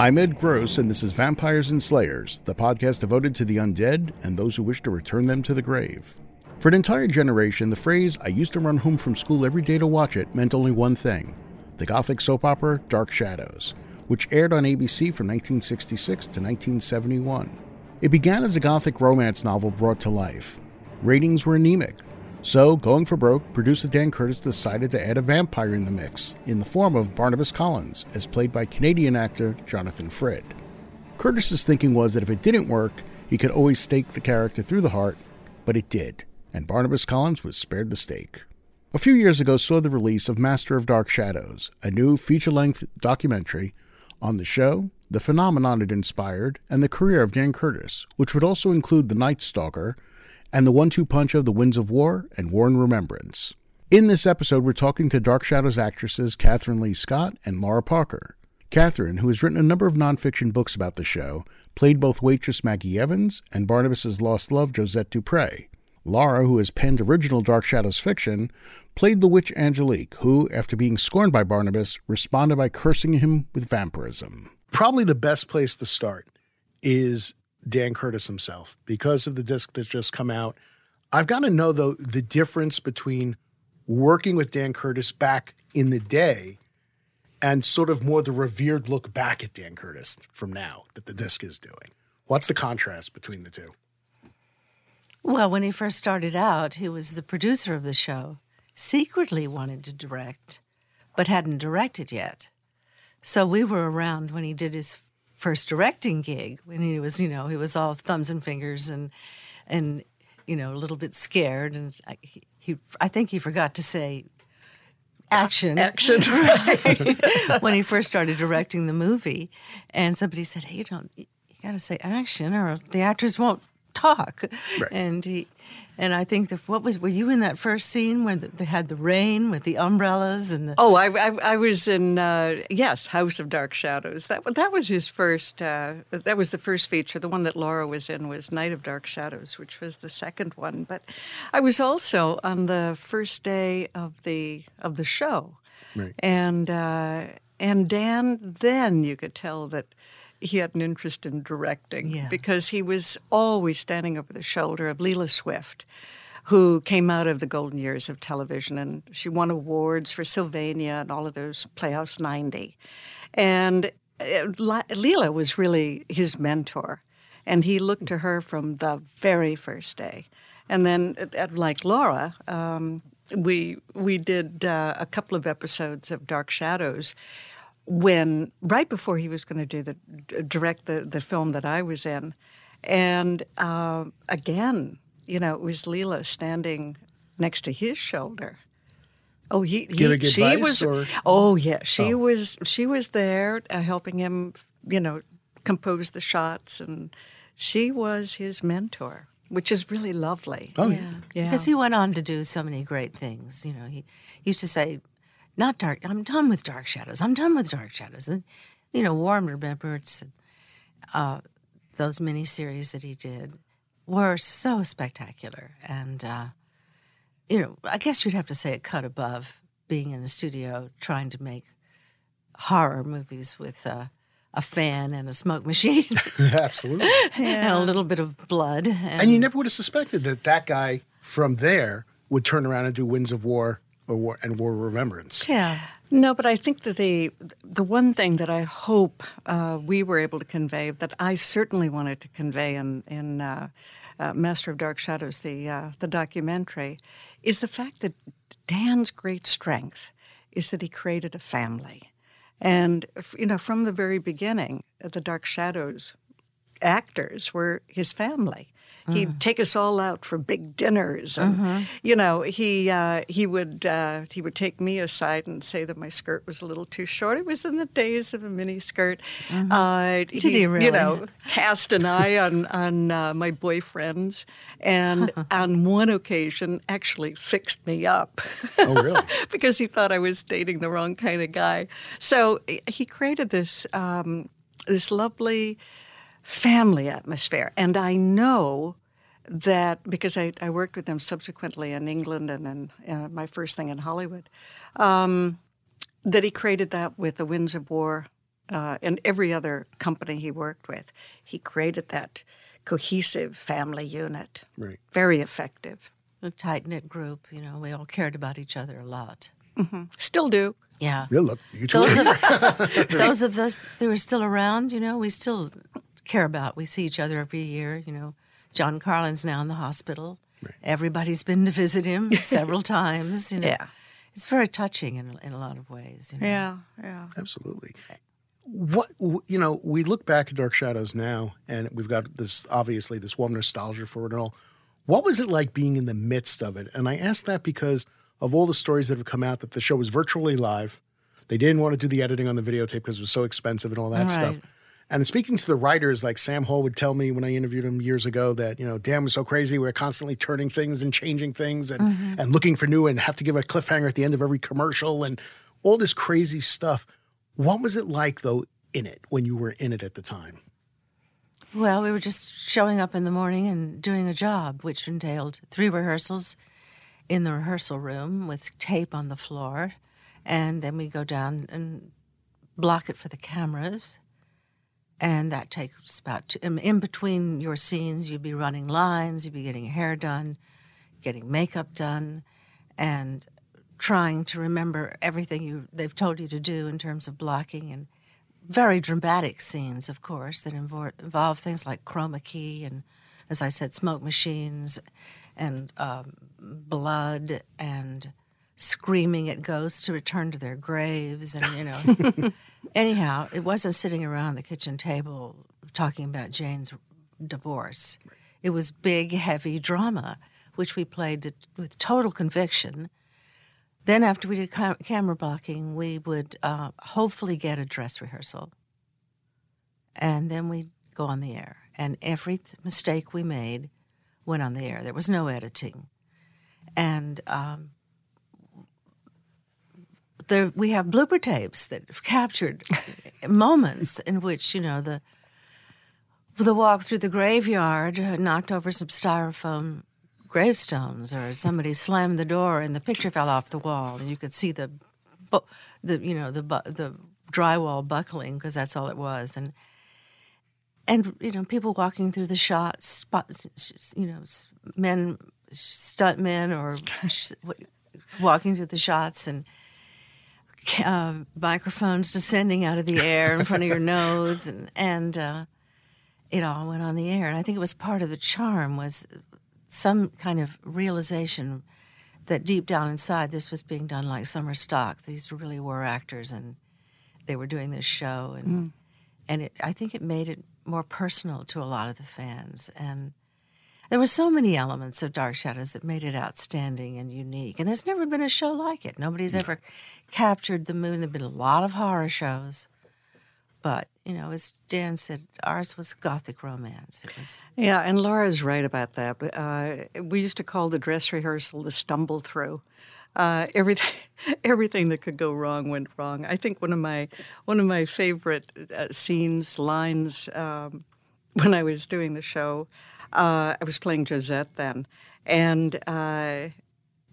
I'm Ed Gross, and this is Vampires and Slayers, the podcast devoted to the undead and those who wish to return them to the grave. For an entire generation, the phrase, I used to run home from school every day to watch it, meant only one thing the gothic soap opera Dark Shadows, which aired on ABC from 1966 to 1971. It began as a gothic romance novel brought to life. Ratings were anemic, so, going for broke, producer Dan Curtis decided to add a vampire in the mix, in the form of Barnabas Collins, as played by Canadian actor Jonathan Frid. Curtis's thinking was that if it didn't work, he could always stake the character through the heart, but it did, and Barnabas Collins was spared the stake. A few years ago saw the release of Master of Dark Shadows, a new feature length documentary on the show, the phenomenon it inspired, and the career of Dan Curtis, which would also include The Night Stalker and the one two punch of The Winds of War and War and Remembrance. In this episode, we're talking to Dark Shadows actresses Kathryn Lee Scott and Laura Parker. Kathryn, who has written a number of nonfiction books about the show, played both waitress Maggie Evans and Barnabas's lost love Josette Dupre. Laura, who has penned original Dark Shadows fiction, played the witch Angelique, who, after being scorned by Barnabas, responded by cursing him with vampirism. Probably the best place to start is Dan Curtis himself because of the disc that's just come out. I've got to know though the difference between working with Dan Curtis back in the day and sort of more the revered look back at Dan Curtis from now that the disc is doing. What's the contrast between the two? Well, when he first started out, he was the producer of the show, secretly wanted to direct, but hadn't directed yet. So we were around when he did his first directing gig when he was, you know, he was all thumbs and fingers and and you know a little bit scared, and I, he, he I think he forgot to say action action right when he first started directing the movie, and somebody said, "Hey, you don't." You got to say action, or the actors won't talk. Right. And he, and I think the what was were you in that first scene where the, they had the rain with the umbrellas and the Oh, I, I, I was in uh, yes, House of Dark Shadows. That that was his first. Uh, that was the first feature. The one that Laura was in was Night of Dark Shadows, which was the second one. But I was also on the first day of the of the show, Right. and uh, and Dan. Then you could tell that he had an interest in directing Yeah. because he was always standing over the shoulder of Lela Swift, who came out of the golden years of television and she won awards for Sylvania and all of those Playhouse 90. And uh, Le- Leela was really his mentor, and he looked to her from the very first day. And then, like Laura, um, we we did uh, a couple of episodes of Dark Shadows when right before he was going to do the direct the, the film that I was in, and uh, again, you know, it was Lela standing next to his shoulder. Oh, he, he she advice, was. or- Oh, yeah, she Oh. was. She was there uh, helping him, you know, compose the shots, and she was his mentor, which is really lovely. Oh, Yeah. Yeah. Because he went on to do so many great things. You know, he, he used to say, not dark, I'm done with Dark Shadows. I'm done with Dark Shadows. And, you know, War and Remembrance and uh, those miniseries that he did were so spectacular. And, uh, you know, I guess you'd have to say it cut above being in a studio trying to make horror movies with uh, a fan and a smoke machine Absolutely. and a little bit of blood. And, And you never would have suspected that that guy from there would turn around and do Winds of War or War and War Remembrance. Yeah. No, but I think that the the one thing that I hope uh, we were able to convey that I certainly wanted to convey in in uh, uh, Master of Dark Shadows, the uh, the documentary, is the fact that Dan's great strength is that he created a family, and you know from the very beginning, the Dark Shadows actors were his family. He'd Mm. take us all out for big dinners, and Mm-hmm. you know he uh, he would uh, he would take me aside and say that my skirt was a little too short. It was in the days of a mini skirt. Uh, Did he You really? know, cast an eye on on uh, my boyfriends, and on one occasion actually fixed me up. Oh, really? because he thought I was dating the wrong kind of guy. So he created this um, this lovely family atmosphere, and I know that because I, I worked with them subsequently in England and then uh, my first thing in Hollywood, um, that he created that with the Winds of War uh, and every other company he worked with. He created that cohesive family unit. Right. Very effective. A tight knit group, you know, we all cared about each other a lot. Still do. Yeah. Yeah, look, you two. Those of, those of us that are still around, you know, we still care about. We see each other every year, you know. John Karlen's now in the hospital. Everybody's been to visit him several times, you know. Yeah. It's very touching in, in a lot of ways. You know? Yeah, yeah. Absolutely. What you know, we look back at Dark Shadows now, and we've got this obviously this warm nostalgia for it and all. What was it like being in the midst of it? And I ask that because of all the stories that have come out that the show was virtually live. They didn't want to do the editing on the videotape because it was so expensive and all that stuff. Right. And speaking to the writers, like Sam Hall would tell me when I interviewed him years ago that, you know, Dan was so crazy. We are constantly turning things and changing things and, mm-hmm. and looking for new and have to give a cliffhanger at the end of every commercial and all this crazy stuff. What was it like, though, in it when you were in it at the time? Well, we were just showing up in the morning and doing a job, which entailed three rehearsals in the rehearsal room with tape on the floor. And then we go down and block it for the cameras. And that takes about, two, in between your scenes, you'd be running lines, you'd be getting hair done, getting makeup done, and trying to remember everything you they've told you to do in terms of blocking and very dramatic scenes, of course, that involve, involve things like chroma key and, as I said, smoke machines and um, blood and screaming at ghosts to return to their graves. And, you know, anyhow, it wasn't sitting around the kitchen table talking about Jane's divorce. It was big, heavy drama, which we played to, with total conviction. Then, after we did ca- camera blocking, we would uh, hopefully get a dress rehearsal. And then we'd go on the air. And every th- mistake we made went on the air. There was no editing. And um, there, we have blooper tapes that have captured moments in which, you know, the the walk through the graveyard knocked over some styrofoam gravestones, or somebody slammed the door and the picture fell off the wall, and you could see the, the you know the the drywall buckling because that's all it was, and and you know people walking through the shots, spots, you know, men, stunt men, or walking through the shots and. Uh, microphones descending out of the air in front of your nose, and and uh, it all went on the air. And I think it was part of the charm was some kind of realization that deep down inside this was being done like summer stock. These really were actors and they were doing this show and and it, I think it made it more personal to a lot of the fans and there were so many elements of Dark Shadows that made it outstanding and unique. And there's never been a show like it. Nobody's ever captured the moon. There've been a lot of horror shows. But, you know, as Dan said, ours was gothic romance. It was Yeah, and Laura's right about that. Uh, we used to call the dress rehearsal the stumble through. Uh, everything, everything that could go wrong went wrong. I think one of my one of my favorite uh, scenes, lines, um, when I was doing the show, uh, I was playing Josette then, and uh,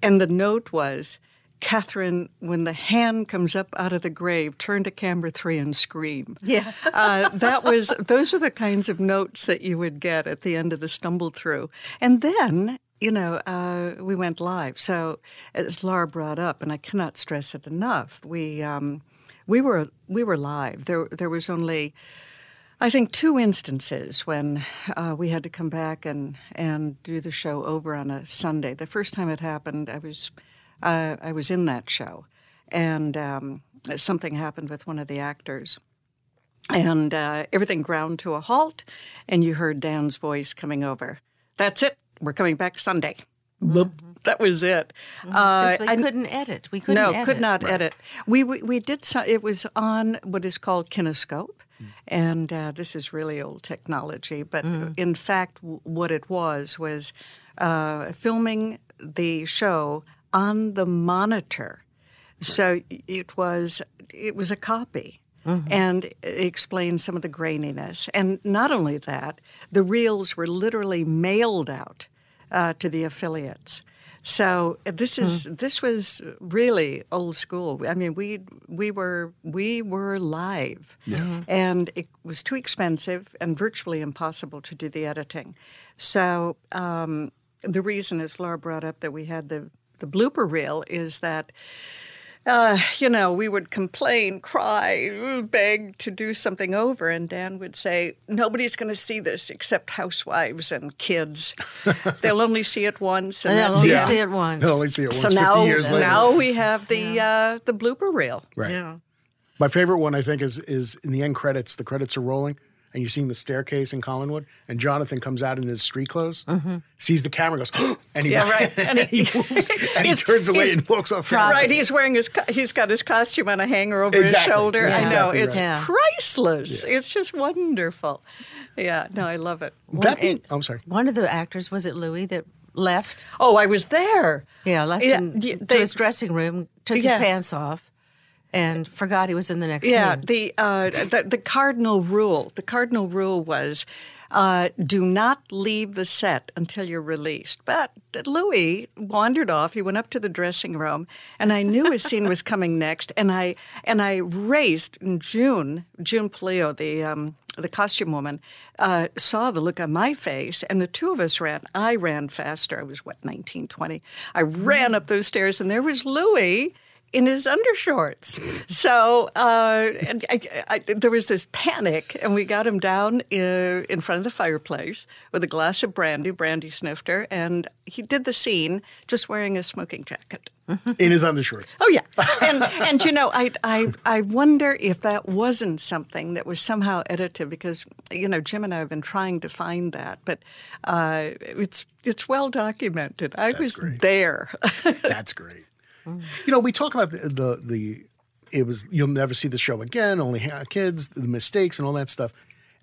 and the note was. Kathryn, when the hand comes up out of the grave, turn to camera three and scream. Yeah. uh, that was those are the kinds of notes that you would get at the end of the stumble through. And then, you know, uh, we went live. So as Laura brought up, and I cannot stress it enough, we um, we were we were live. There there was only. I think two instances when uh, we had to come back and, and do the show over on a Sunday. The first time it happened, I was uh, I was in that show, and um, something happened with one of the actors, and uh, everything ground to a halt, and you heard Dan's voice coming over. That's it. We're coming back Sunday. That was it. Uh, we I- couldn't edit. We couldn't no, edit. could not edit. We, we we did. So, it was on what is called kinescope, and uh, this is really old technology. But in fact, w- what it was was uh, filming the show on the monitor. So it was it was a copy. And it explained some of the graininess. And not only that, the reels were literally mailed out uh, to the affiliates. So uh, this is this was really old school. I mean, we we were we were live, and it was too expensive and virtually impossible to do the editing. So um, the reason, as Laura brought up, that we had the the blooper reel is that uh, you know, we would complain, cry, beg to do something over, and Dan would say, "Nobody's going to see this except housewives and kids. They'll only see it once." And They'll only it." see it once. They'll only see it once So 50 now, years later. now we have the uh, the blooper reel. Right. Yeah. My favorite one, I think, is is in the end credits. The credits are rolling, and you're seeing the staircase in Collinwood, and Jonathan comes out in his street clothes, mm-hmm. sees the camera, goes, and he, Yeah, right. and he moves, and he turns away and walks off. camera. Right, he's wearing his. He's got his costume on a hanger over Exactly. his shoulder. That's I know exactly it's. Yeah. priceless. It's just wonderful. Yeah, no, I love it. That being, oh, I'm sorry. One of the actors was it Louis that left? Oh, I was there. Yeah, left Yeah, in, y- to his dressing room, took Yeah. his pants off, and forgot he was in the next Yeah, scene. the, uh, the the cardinal rule. The cardinal rule was. Uh, do not leave the set until you're released. But Louis wandered off. He went up to the dressing room, and I knew his scene was coming next. And I and I raced. And June, June Paleo, the um, the costume woman, uh, saw the look on my face, and the two of us ran. I ran faster. I was what 19, 20. I ran up those stairs, and there was Louis in his undershorts. So uh, and I, I, there was this panic, and we got him down uh, in front of the fireplace with a glass of brandy. Brandy snifter, and he did the scene just wearing a smoking jacket. In his undershorts. Oh yeah, and and you know, I I I wonder if that wasn't something that was somehow edited because you know Jim and I have been trying to find that, but uh, it's it's well documented. I was great. there. That's great. Mm. You know, we talk about the, the the it was you'll never see the show again. Only ha- kids, the mistakes, and all that stuff.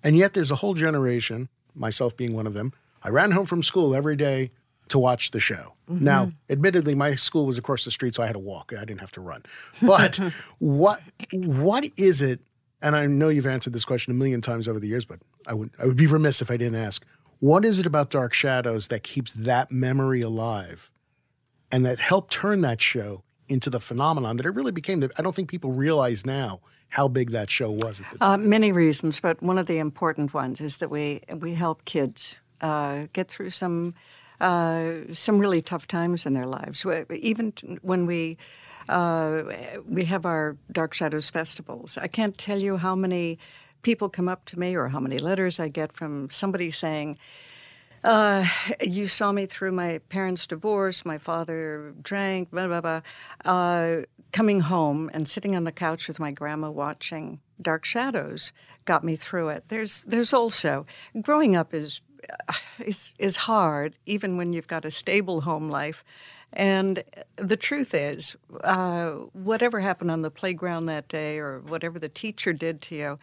And yet, there's a whole generation, myself being one of them. I ran home from school every day to watch the show. Mm-hmm. Now, admittedly, my school was across the street, so I had to walk. I didn't have to run. But what what is it? And I know you've answered this question a million times over the years, but I would I would be remiss if I didn't ask. What is it about Dark Shadows that keeps that memory alive? And that helped turn that show into the phenomenon that it really became. That I don't think people realize now how big that show was at the time. Uh, many reasons, but one of the important ones is that we we help kids uh, get through some uh, some really tough times in their lives. Even when we uh, we have our Dark Shadows festivals, I can't tell you how many people come up to me or how many letters I get from somebody saying. Uh, you saw me through my parents' divorce. My father drank, blah, blah, blah. Uh, coming home and sitting on the couch with my grandma watching Dark Shadows got me through it. There's, there's also, growing up is, uh, is, is hard, even when you've got a stable home life. And the truth is, uh, whatever happened on the playground that day or whatever the teacher did to you,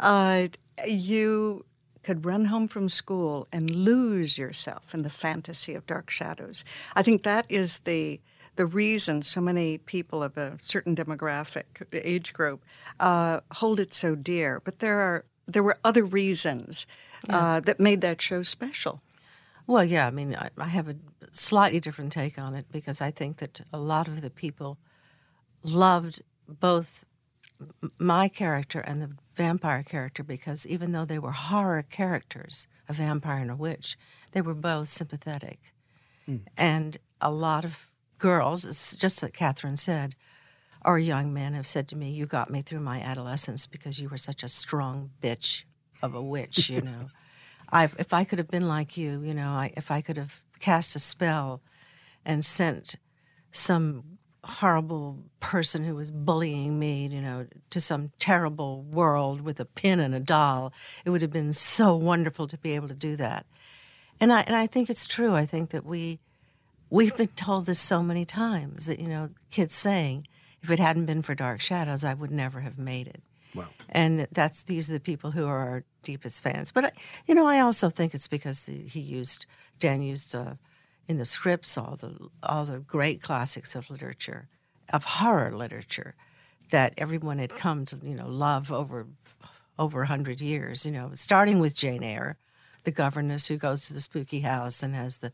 uh, you could run home from school and lose yourself in the fantasy of dark shadows. I think that is the the reason so many people of a certain demographic age group uh, hold it so dear. But there are there were other reasons uh, that made that show special. Well, yeah, I mean, I, I have a slightly different take on it because I think that a lot of the people loved both my character and the vampire character because even though they were horror characters, a vampire and a witch, they were both sympathetic. Hmm. And a lot of girls, it's just like Kathryn said, or young men have said to me, You got me through my adolescence because you were such a strong bitch of a witch, you know. I, if I could have been like you, you know, I, if I could have cast a spell and sent some horrible person who was bullying me, you know, to some terrible world with a pin and a doll. It would have been so wonderful to be able to do that. And I and I think it's true. I think that we we've been told this so many times that you know kids saying, if it hadn't been for Dark Shadows, I would never have made it. Wow. And that's these are the people who are our deepest fans. But I, you know, I also think it's because he used Dan used uh, in the scripts all the all the great classics of literature, of horror literature, that everyone had come to you know love over over a hundred years. You know, starting with Jane Eyre, the governess who goes to the spooky house and has the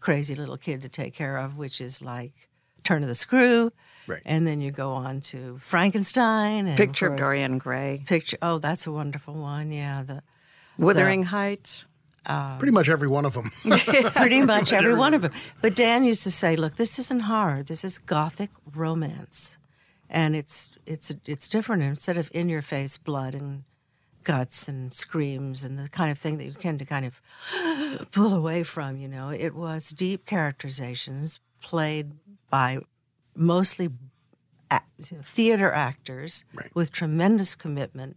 crazy little kid to take care of, which is like Turn of the Screw. Right. And then you go on to Frankenstein and Picture of course, Dorian Gray, Picture. Oh, that's a wonderful one. Yeah, the Wuthering Heights. Pretty much every one of them. pretty much every one of them. But Dan used to say, "Look, this isn't horror. This is gothic romance, and it's it's it's different. Instead of in your face blood and guts and screams and the kind of thing that you tend to kind of pull away from, you know, it was deep characterizations played by mostly theater actors Right. with tremendous commitment."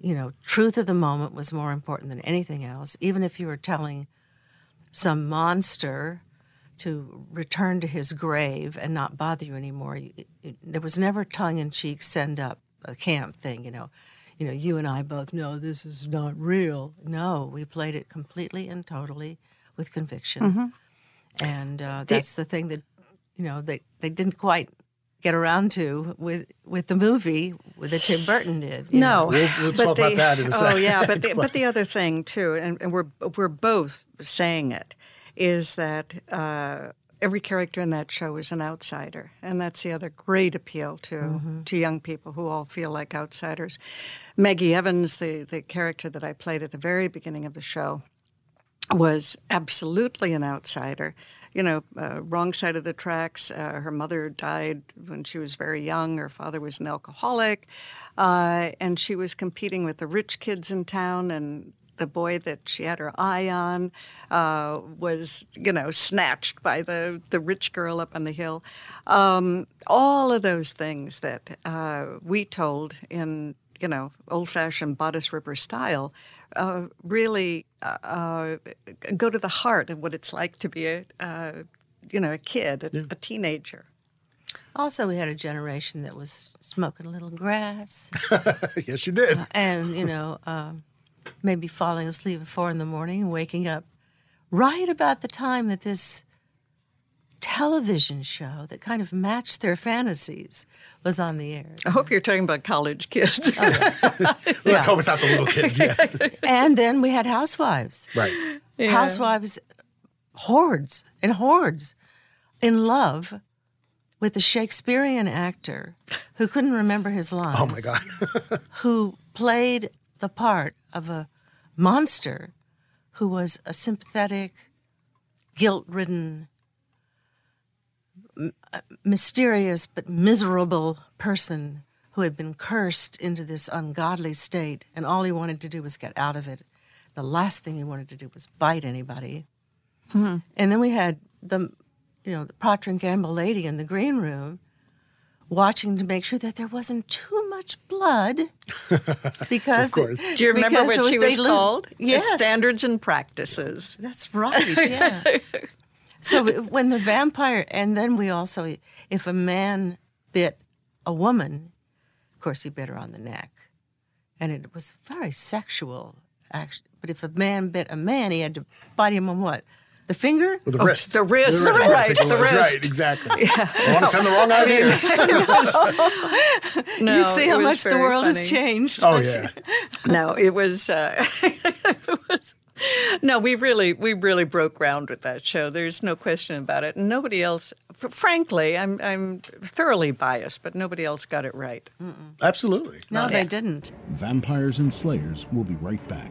You know, truth of the moment was more important than anything else. Even if you were telling some monster to return to his grave and not bother you anymore. You- it- it- There was never tongue in cheek send up a camp thing, you know. You know, you and I both know this is not real. No, we played it completely and totally with conviction, and uh, that's the thing that you know they they didn't quite get around to with with the movie that Tim Burton did. you know. No, We'll- we'll but talk about that in a second. Oh yeah, but the, but the other thing too, and, and we're we're both saying it, is that uh, every character in that show is an outsider, and that's the other great appeal to Mm-hmm. to young people who all feel like outsiders. Maggie Evans, the the character that I played at the very beginning of the show, was absolutely an outsider. You know, uh, wrong side of the tracks. Uh, her mother died when she was very young. Her father was an alcoholic. Uh, and she was competing with the rich kids in town. And the boy that she had her eye on uh, was, you know, snatched by the, the rich girl up on the hill. Um, all of those things that uh, we told in you know, old-fashioned bodice ripper style, uh, really uh, uh, go to the heart of what it's like to be a, uh, you know, a kid, a, a teenager. Also, we had a generation that was smoking a little grass. yes, you did. and you know um, maybe falling asleep at four in the morning and waking up right about the time that this television show that kind of matched their fantasies was on the air I hope you're talking about college kids. Oh, Let's hope it's not the little kids. Yeah. and then we had housewives right. housewives hordes and hordes in love with a shakespearean actor who couldn't remember his lines Oh my God. who played the part of a monster who was a sympathetic, guilt ridden, mysterious but miserable person who had been cursed into this ungodly state, and all he wanted to do was get out of it. The last thing he wanted to do was bite anybody. Mm-hmm. And then we had the, you know, the Procter and Gamble lady in the green room, watching to make sure that there wasn't too much blood, because Of course. Do you remember because what there she they was lose- called? Yes, Standards and Practices. that's right. Yeah. so when the vampire, and then we also, if a man bit a woman, of course he bit her on the neck, and it was very sexual. Actually, but if a man bit a man, he had to bite him on what? The finger? With the wrist. the wrist, The right, wrist. the wrist. Right, exactly. I want to send the wrong idea. No, you see how much the very world has changed. Oh, yeah. No, it was. Uh, it was no, we really, we really broke ground with that show. There's no question about it. And nobody else, frankly, I'm, I'm thoroughly biased, but nobody else got it right. Absolutely. No, they didn't. Vampires and Slayers will be right back.